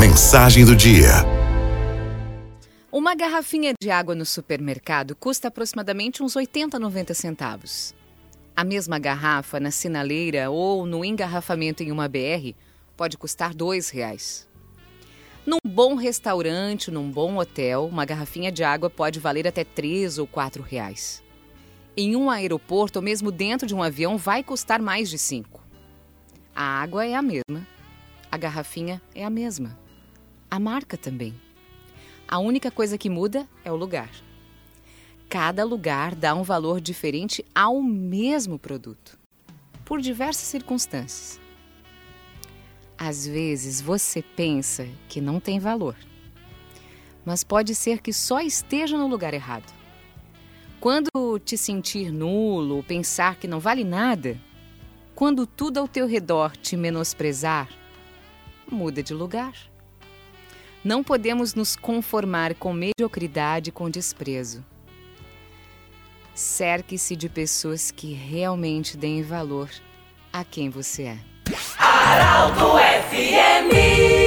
Mensagem do dia. Uma garrafinha de água no supermercado custa aproximadamente uns 80, 90 centavos. A mesma garrafa na sinaleira ou no engarrafamento em uma BR pode custar R$ reais. Num bom restaurante, num bom hotel, uma garrafinha de água pode valer até três ou quatro reais. Em um aeroporto ou mesmo dentro de um avião vai custar mais de cinco. A água é a mesma, a garrafinha é a mesma, a marca também. A única coisa que muda é o lugar. Cada lugar dá um valor diferente ao mesmo produto, por diversas circunstâncias. Às vezes você pensa que não tem valor, mas pode ser que só esteja no lugar errado. Quando te sentir nulo, pensar que não vale nada, quando tudo ao teu redor te menosprezar, muda de lugar. Não podemos nos conformar com mediocridade e com desprezo. Cerque-se de pessoas que realmente deem valor a quem você é. Araldo FMI